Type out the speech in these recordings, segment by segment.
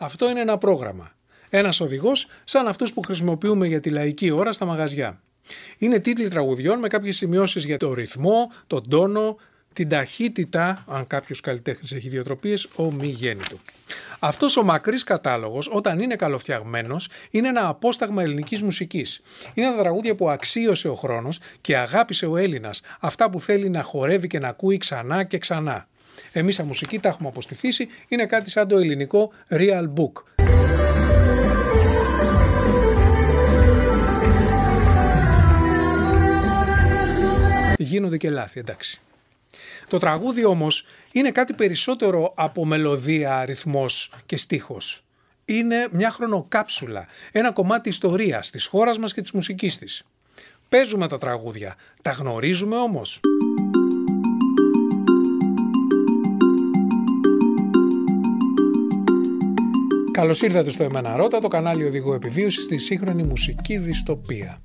Αυτό είναι ένα πρόγραμμα. Ένας οδηγός σαν αυτούς που χρησιμοποιούμε για τη λαϊκή ώρα στα μαγαζιά. Είναι τίτλοι τραγουδιών με κάποιες σημειώσεις για το ρυθμό, τον τόνο, την ταχύτητα, αν κάποιος καλλιτέχνης έχει διοτροπίε, ομιγέννητο. Αυτός ο μακρύς κατάλογος, όταν είναι καλοφτιαγμένος, είναι ένα απόσταγμα ελληνικής μουσικής. Είναι τα τραγούδια που αξίωσε ο χρόνος και αγάπησε ο Έλληνας, αυτά που θέλει να χορεύει και να ακούει ξανά και ξανά. Εμείς σαν μουσική τα έχουμε αποστηθήσει, είναι κάτι σαν το ελληνικό real book. Γίνονται και λάθη, εντάξει. Το τραγούδι όμως είναι κάτι περισσότερο από μελωδία, αριθμός και στίχος. Είναι μια χρονοκάψουλα, ένα κομμάτι ιστορίας της χώρας μας και της μουσικής της. Παίζουμε τα τραγούδια, τα γνωρίζουμε όμως. Καλώς ήρθατε στο Εμένα Ρώτα, το κανάλι Οδηγό Επιβίωσης στη σύγχρονη μουσική δυστοπία.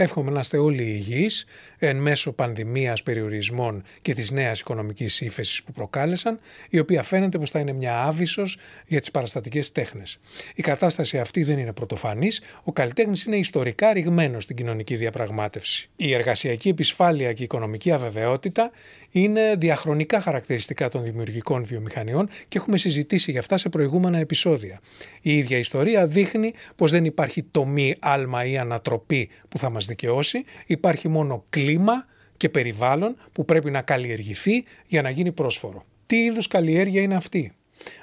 Εύχομαι να είστε όλοι υγιείς εν μέσω πανδημίας, περιορισμών και της νέας οικονομικής ύφεσης που προκάλεσαν, η οποία φαίνεται πως θα είναι μια άβυσος για τις παραστατικές τέχνες. Η κατάσταση αυτή δεν είναι πρωτοφανής, ο καλλιτέχνης είναι ιστορικά ρηγμένος στην κοινωνική διαπραγμάτευση. Η εργασιακή επισφάλεια και η οικονομική αβεβαιότητα είναι διαχρονικά χαρακτηριστικά των δημιουργικών βιομηχανιών και έχουμε συζητήσει για αυτά σε προηγούμενα επεισόδια. Η ίδια ιστορία δείχνει πως δεν υπάρχει τομή, άλμα ή ανατροπή που θα μας δικαιώσει, υπάρχει μόνο κλίμα και περιβάλλον που πρέπει να καλλιεργηθεί για να γίνει πρόσφορο. Τι είδους καλλιέργεια είναι αυτή;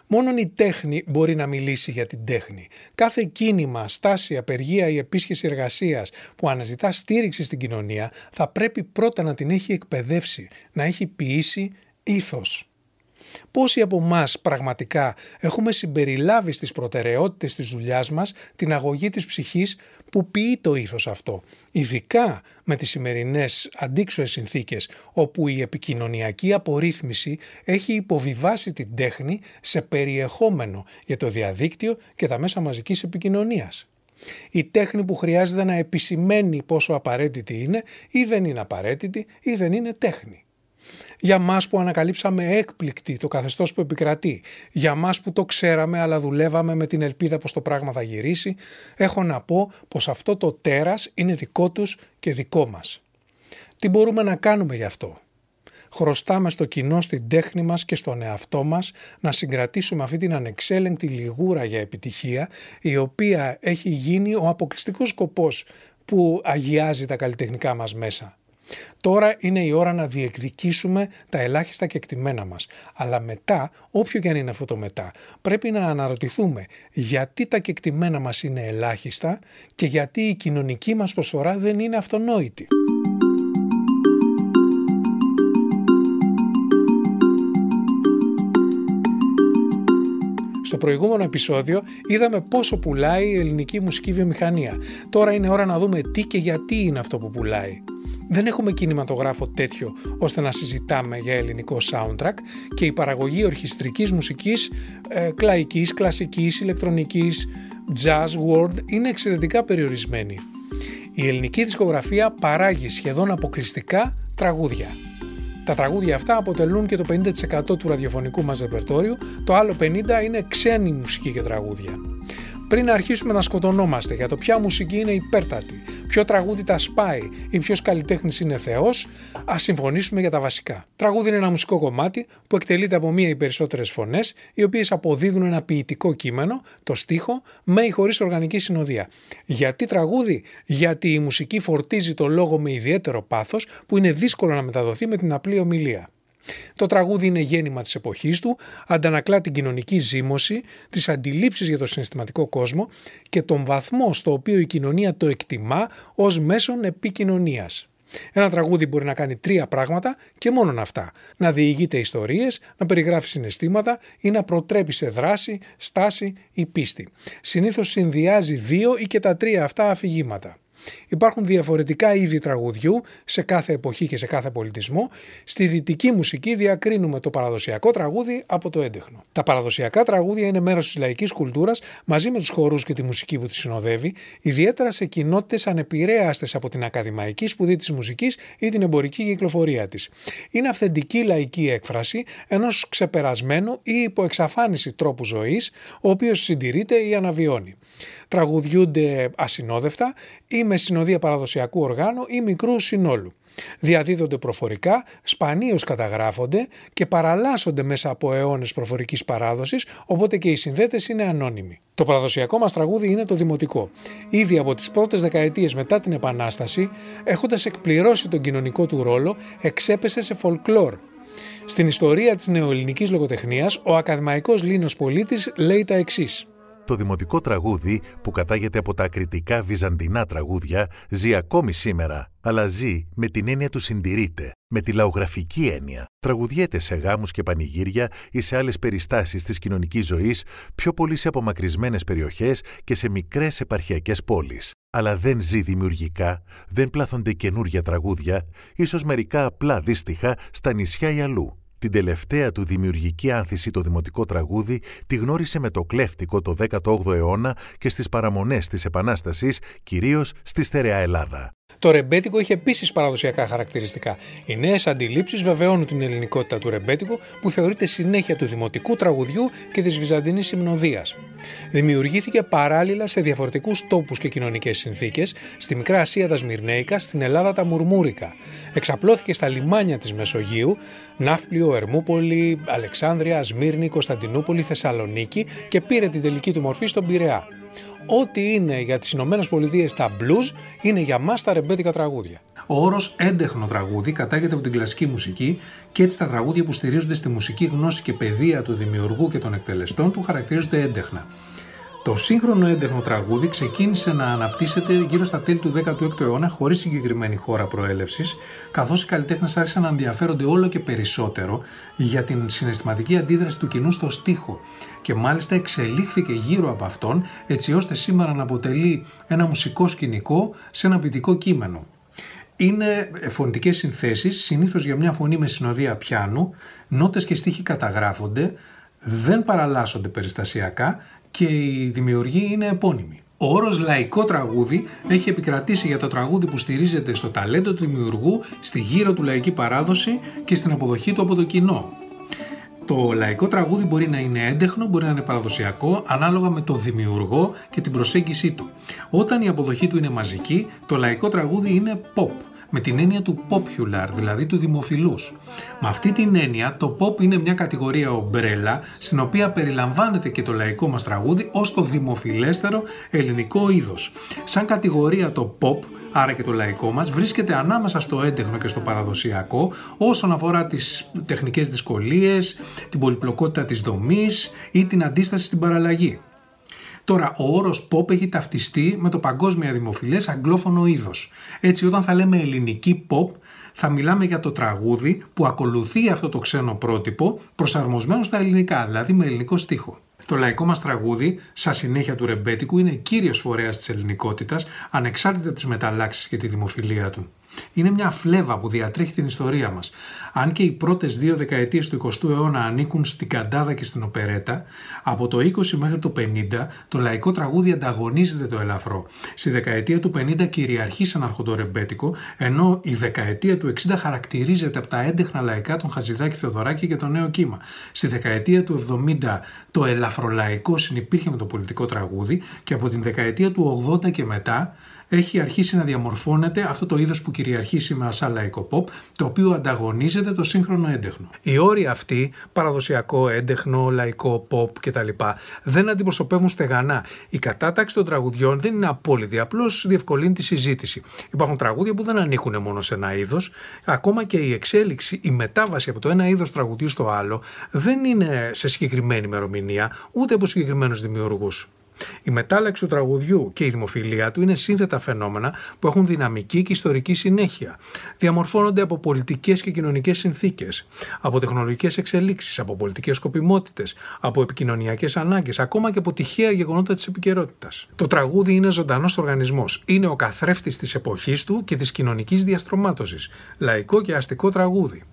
Μόνο η τέχνη μπορεί να μιλήσει για την τέχνη. Κάθε κίνημα, στάση, απεργία ή επίσχεση εργασίας που αναζητά στήριξη στην κοινωνία θα πρέπει πρώτα να την έχει εκπαιδεύσει, να έχει ποιήσει ήθος. Πόσοι από εμάς πραγματικά έχουμε συμπεριλάβει στις προτεραιότητες της δουλειάς μας την αγωγή της ψυχής που ποιεί το ήθος αυτό, ειδικά με τις σημερινές αντίξωες συνθήκες όπου η επικοινωνιακή απορρίθμιση έχει υποβιβάσει την τέχνη σε περιεχόμενο για το διαδίκτυο και τα μέσα μαζικής επικοινωνίας. Η τέχνη που χρειάζεται να επισημαίνει πόσο απαραίτητη είναι ή δεν είναι απαραίτητη ή δεν είναι τέχνη για μας που ανακαλύψαμε έκπληκτη το καθεστώς που επικρατεί, για μας που το ξέραμε αλλά δουλεύαμε με την ελπίδα πως το πράγμα θα γυρίσει, έχω να πω πως αυτό το τέρας είναι δικό τους και δικό μας. Τι μπορούμε να κάνουμε γι' αυτό; Χρωστάμε στο κοινό, στην τέχνη μας και στον εαυτό μας να συγκρατήσουμε αυτή την ανεξέλεγκτη λιγούρα για επιτυχία η οποία έχει γίνει ο αποκλειστικός σκοπός που αγιάζει τα καλλιτεχνικά μας μέσα. Τώρα είναι η ώρα να διεκδικήσουμε τα ελάχιστα κεκτημένα μας. Αλλά μετά, όποιο και αν είναι αυτό το μετά, πρέπει να αναρωτηθούμε γιατί τα κεκτημένα μας είναι ελάχιστα και γιατί η κοινωνική μας προσφορά δεν είναι αυτονόητη. Στο προηγούμενο επεισόδιο είδαμε πόσο πουλάει η ελληνική μουσική βιομηχανία. Τώρα είναι ώρα να δούμε τι και γιατί είναι αυτό που πουλάει. Δεν έχουμε κινηματογράφο τέτοιο ώστε να συζητάμε για ελληνικό soundtrack και η παραγωγή ορχιστρικής μουσικής, ε, κλαϊκής, κλασικής, ηλεκτρονικής, jazz, world είναι εξαιρετικά περιορισμένη. Η ελληνική δισκογραφία παράγει σχεδόν αποκλειστικά τραγούδια. Τα τραγούδια αυτά αποτελούν και το 50% του ραδιοφωνικού μας ρεπερτόριου, το άλλο 50% είναι ξένη μουσική και τραγούδια. Πριν αρχίσουμε να σκοτωνόμαστε για το ποια μουσική είναι υπέρτατη, ποιο τραγούδι τα σπάει ή ποιος καλλιτέχνης είναι Θεός, ας συμφωνήσουμε για τα βασικά. Τραγούδι είναι ένα μουσικό κομμάτι που εκτελείται από μία ή περισσότερες φωνές, οι οποίες αποδίδουν ένα ποιητικό κείμενο, το στίχο, με ή χωρίς οργανική συνοδεία. Γιατί τραγούδι, γιατί η μουσική φορτίζει το λόγο με ιδιαίτερο πάθος που είναι δύσκολο να μεταδοθεί με την απλή ομιλία. Το τραγούδι είναι γέννημα της εποχής του, αντανακλά την κοινωνική ζήμωση, τις αντιλήψεις για το συναισθηματικό κόσμο και τον βαθμό στο οποίο η κοινωνία το εκτιμά ως μέσον επικοινωνίας. Ένα τραγούδι μπορεί να κάνει τρία πράγματα και μόνον αυτά. Να διηγείται ιστορίες, να περιγράφει συναισθήματα ή να προτρέπει σε δράση, στάση ή πίστη. Συνήθως συνδυάζει δύο ή και τα τρία αυτά αφηγήματα. Υπάρχουν διαφορετικά είδη τραγουδιού σε κάθε εποχή και σε κάθε πολιτισμό. Στη δυτική μουσική διακρίνουμε το παραδοσιακό τραγούδι από το έντεχνο. Τα παραδοσιακά τραγούδια είναι μέρος της λαϊκής κουλτούρας μαζί με τους χορούς και τη μουσική που τη συνοδεύει, ιδιαίτερα σε κοινότητες ανεπηρέαστες από την ακαδημαϊκή σπουδή της μουσικής ή την εμπορική κυκλοφορία της. Είναι αυθεντική λαϊκή έκφραση ενός ξεπερασμένου ή υποεξαφάνιση τρόπου ζωής, ο οποίος συντηρείται ή αναβιώνει. Τραγουδιούνται ασυνόδευτα ή με συνοδεία παραδοσιακού οργάνου ή μικρού συνόλου. Διαδίδονται προφορικά, σπανίως καταγράφονται και παραλλάσσονται μέσα από αιώνες προφορικής παράδοσης, οπότε και οι συνδέτες είναι ανώνυμοι. Το παραδοσιακό μας τραγούδι είναι το δημοτικό. Ήδη από τις πρώτες δεκαετίες μετά την Επανάσταση, έχοντας εκπληρώσει τον κοινωνικό του ρόλο, εξέπεσε σε φολκλόρ. Στην ιστορία της νεοελληνικής λογοτεχνίας, ο ακαδημαϊκός Λίνος Πολίτης λέει τα εξής. Το δημοτικό τραγούδι που κατάγεται από τα ακριτικά βυζαντινά τραγούδια ζει ακόμη σήμερα, αλλά ζει με την έννοια του συντηρείται, με τη λαογραφική έννοια. Τραγουδιέται σε γάμους και πανηγύρια ή σε άλλες περιστάσεις της κοινωνικής ζωής, πιο πολύ σε απομακρυσμένες περιοχές και σε μικρές επαρχιακές πόλεις. Αλλά δεν ζει δημιουργικά, δεν πλάθονται καινούργια τραγούδια, ίσως μερικά απλά δύστιχα στα νησιά ή αλλού. Την τελευταία του δημιουργική άνθηση το δημοτικό τραγούδι τη γνώρισε με το κλέφτικο το 18ο αιώνα και στις παραμονές της Επανάστασης, κυρίως στη στερεά Ελλάδα. Το ρεμπέτικο είχε επίσης παραδοσιακά χαρακτηριστικά. Οι νέες αντιλήψεις βεβαιώνουν την ελληνικότητα του ρεμπέτικου, που θεωρείται συνέχεια του δημοτικού τραγουδιού και της βυζαντινής συμνοδία. Δημιουργήθηκε παράλληλα σε διαφορετικούς τόπους και κοινωνικές συνθήκες, στη Μικρά Ασία τα Σμυρνέικα, στην Ελλάδα τα Μουρμούρικα. Εξαπλώθηκε στα λιμάνια της Μεσογείου, Ναύπλιο, Ερμούπολη, Αλεξάνδρεια, Σμύρνη, Κωνσταντινούπολη, Θεσσαλονίκη και πήρε την τελική του μορφή στον Πειραιά ό,τι είναι για τις Ηνωμένες Πολιτείες τα blues είναι για μας τα ρεμπέτικα τραγούδια. Ο όρος έντεχνο τραγούδι κατάγεται από την κλασική μουσική και έτσι τα τραγούδια που στηρίζονται στη μουσική γνώση και παιδεία του δημιουργού και των εκτελεστών του χαρακτηρίζονται έντεχνα. Το σύγχρονο έντεχνο τραγούδι ξεκίνησε να αναπτύσσεται γύρω στα τέλη του 16ου αιώνα χωρίς συγκεκριμένη χώρα προέλευσης, καθώς οι καλλιτέχνες άρχισαν να ενδιαφέρονται όλο και περισσότερο για την συναισθηματική αντίδραση του κοινού στο στίχο και μάλιστα εξελίχθηκε γύρω από αυτόν έτσι ώστε σήμερα να αποτελεί ένα μουσικό σκηνικό σε ένα ποιητικό κείμενο. Είναι φωνητικές συνθέσεις, συνήθως για μια φωνή με συνοδεία πιάνου, νότες και στίχοι καταγράφονται, δεν παραλλάσσονται περιστασιακά και η δημιουργία είναι επώνυμη. Ο όρος λαϊκό τραγούδι έχει επικρατήσει για το τραγούδι που στηρίζεται στο ταλέντο του δημιουργού, στη γύρω του λαϊκή παράδοση και στην αποδοχή του από το κοινό. Το λαϊκό τραγούδι μπορεί να είναι έντεχνο, μπορεί να είναι παραδοσιακό, ανάλογα με το δημιουργό και την προσέγγιση του. Όταν η αποδοχή του είναι μαζική, το λαϊκό τραγούδι είναι pop με την έννοια του popular, δηλαδή του δημοφιλούς. Με αυτή την έννοια το pop είναι μια κατηγορία ομπρέλα στην οποία περιλαμβάνεται και το λαϊκό μας τραγούδι ως το δημοφιλέστερο ελληνικό είδος. Σαν κατηγορία το pop άρα και το λαϊκό μας, βρίσκεται ανάμεσα στο έντεχνο και στο παραδοσιακό όσον αφορά τις τεχνικές δυσκολίες, την πολυπλοκότητα της δομής ή την αντίσταση στην παραλλαγή. Τώρα, ο όρος pop έχει ταυτιστεί με το παγκόσμια δημοφιλές αγγλόφωνο είδος. Έτσι, όταν θα λέμε ελληνική pop, θα μιλάμε για το τραγούδι που ακολουθεί αυτό το ξένο πρότυπο προσαρμοσμένο στα ελληνικά, δηλαδή με ελληνικό στίχο. Το λαϊκό μας τραγούδι, σαν συνέχεια του ρεμπέτικου, είναι κύριος φορέας της ελληνικότητας, ανεξάρτητα τις μεταλλάξεις και τη δημοφιλία του. Είναι μια φλέβα που διατρέχει την ιστορία μας. Αν και οι πρώτες δύο δεκαετίες του 20ου αιώνα ανήκουν στην καντάδα και στην οπερέτα, από το 20 μέχρι το 50 το λαϊκό τραγούδι ανταγωνίζεται το ελαφρό. Στη δεκαετία του 50 κυριαρχεί σαν αρχοντορεμπέτικο, ενώ η δεκαετία του 60 χαρακτηρίζεται από τα έντεχνα λαϊκά των Χατζηδάκη Θεοδωράκη και το νέο κύμα. Στη δεκαετία του 70 το ελαφρολαϊκό συνεπήρχε με το πολιτικό τραγούδι και από την δεκαετία του 80 και μετά έχει αρχίσει να διαμορφώνεται αυτό το είδος που κυριαρχεί σήμερα σαν λαϊκό pop, το οποίο ανταγωνίζεται το σύγχρονο έντεχνο. Οι όροι αυτοί, παραδοσιακό έντεχνο, λαϊκό pop κτλ., δεν αντιπροσωπεύουν στεγανά. Η κατάταξη των τραγουδιών δεν είναι απόλυτη, απλώς διευκολύνει τη συζήτηση. Υπάρχουν τραγούδια που δεν ανήκουν μόνο σε ένα είδος, ακόμα και η εξέλιξη, η μετάβαση από το ένα είδος τραγουδιού στο άλλο δεν είναι σε συγκεκριμένη ημερομηνία, ούτε από συγκεκριμένους δημιουργούς. Η μετάλλαξη του τραγουδιού και η δημοφιλία του είναι σύνθετα φαινόμενα που έχουν δυναμική και ιστορική συνέχεια. Διαμορφώνονται από πολιτικές και κοινωνικές συνθήκες, από τεχνολογικές εξελίξεις, από πολιτικές σκοπιμότητες, από επικοινωνιακές ανάγκες, ακόμα και από τυχαία γεγονότα της επικαιρότητας. Το τραγούδι είναι ζωντανός οργανισμός. Είναι ο καθρέφτης της εποχής του και της κοινωνικής διαστρωμάτωσης. Λαϊκό και αστικό τραγούδι.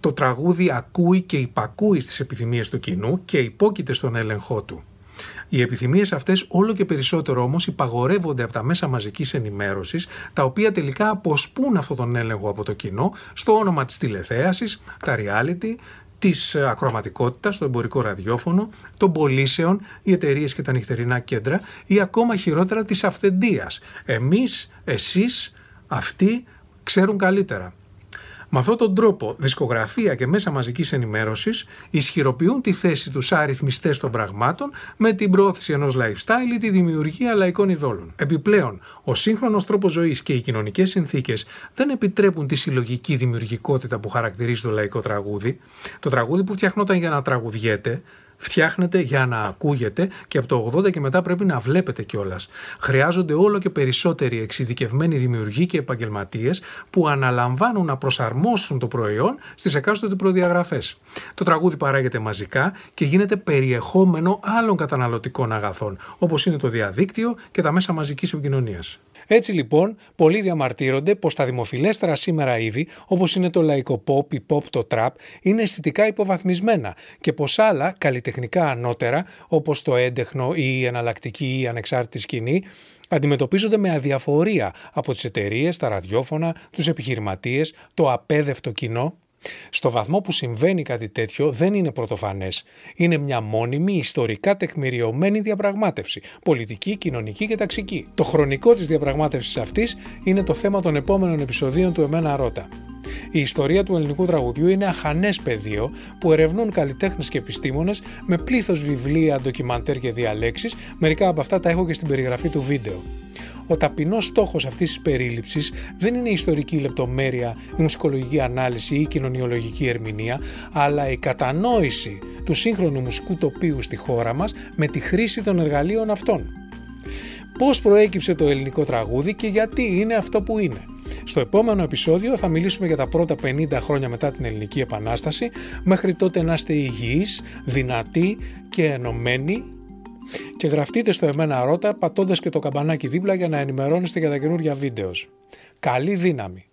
Το τραγούδι ακούει και υπακούει στις επιθυμίες του κοινού και υπόκειται στον έλεγχό του. Οι επιθυμίες αυτές όλο και περισσότερο όμως υπαγορεύονται από τα μέσα μαζικής ενημέρωσης, τα οποία τελικά αποσπούν αυτόν τον έλεγχο από το κοινό στο όνομα της τηλεθέασης, τα reality, της ακροαματικότητας, το εμπορικό ραδιόφωνο, των πωλήσεων, οι εταιρείες και τα νυχτερινά κέντρα ή ακόμα χειρότερα της αυθεντίας. Εμείς, εσείς, αυτοί ξέρουν καλύτερα. Με αυτόν τον τρόπο, δισκογραφία και μέσα μαζικής ενημέρωσης ισχυροποιούν τη θέση τους αριθμιστές των πραγμάτων με την πρόθεση ενός lifestyle ή τη δημιουργία λαϊκών ειδόλων. Επιπλέον, ο σύγχρονος τρόπος ζωής και οι κοινωνικές συνθήκες δεν επιτρέπουν τη συλλογική δημιουργικότητα που χαρακτηρίζει το λαϊκό τραγούδι. Το τραγούδι που φτιαχνόταν για να τραγουδιέται, φτιάχνεται για να ακούγεται και από το 80 και μετά πρέπει να βλέπετε κιόλας. Χρειάζονται όλο και περισσότεροι εξειδικευμένοι δημιουργοί και επαγγελματίες που αναλαμβάνουν να προσαρμόσουν το προϊόν στις εκάστοτε προδιαγραφές. Το τραγούδι παράγεται μαζικά και γίνεται περιεχόμενο άλλων καταναλωτικών αγαθών, όπως είναι το διαδίκτυο και τα μέσα μαζικής επικοινωνίας. Έτσι λοιπόν, πολλοί διαμαρτύρονται πως τα δημοφιλέστερα σήμερα είδη, όπως είναι το λαϊκό pop, η pop, το trap, είναι αισθητικά υποβαθμισμένα και πως άλλα καλλιτεχνικά ανώτερα, όπως το έντεχνο ή η εναλλακτική ή η ανεξάρτητη σκηνή, αντιμετωπίζονται με αδιαφορία από τις εταιρείες, τα ραδιόφωνα, τους επιχειρηματίες, το απέδευτο κοινό στο βαθμό που συμβαίνει κάτι τέτοιο δεν είναι πρωτοφανές. Είναι μια μόνιμη, ιστορικά τεκμηριωμένη διαπραγμάτευση. Πολιτική, κοινωνική και ταξική. Το χρονικό της διαπραγμάτευσης αυτής είναι το θέμα των επόμενων επεισοδίων του Εμένα Ρώτα. Η ιστορία του ελληνικού τραγουδιού είναι αχανές πεδίο που ερευνούν καλλιτέχνες και επιστήμονες με πλήθος βιβλία, ντοκιμαντέρ και διαλέξεις. Μερικά από αυτά τα έχω και στην περιγραφή του βίντεο. Ο ταπεινός στόχος αυτής της περίληψης δεν είναι η ιστορική λεπτομέρεια, η μουσικολογική ανάλυση ή η κοινωνιολογική ερμηνεία, αλλά η κατανόηση του σύγχρονου μουσικού τοπίου στη χώρα μας με τη χρήση των εργαλείων αυτών. Πώς προέκυψε το ελληνικό τραγούδι και γιατί είναι αυτό που είναι. Στο επόμενο επεισόδιο θα μιλήσουμε για τα πρώτα 50 χρόνια μετά την Ελληνική Επανάσταση. Μέχρι τότε να είστε υγιείς, δυνατοί και ενωμένοι και γραφτείτε στο εμένα ρώτα πατώντας και το καμπανάκι δίπλα για να ενημερώνεστε για τα καινούργια βίντεος. Καλή δύναμη!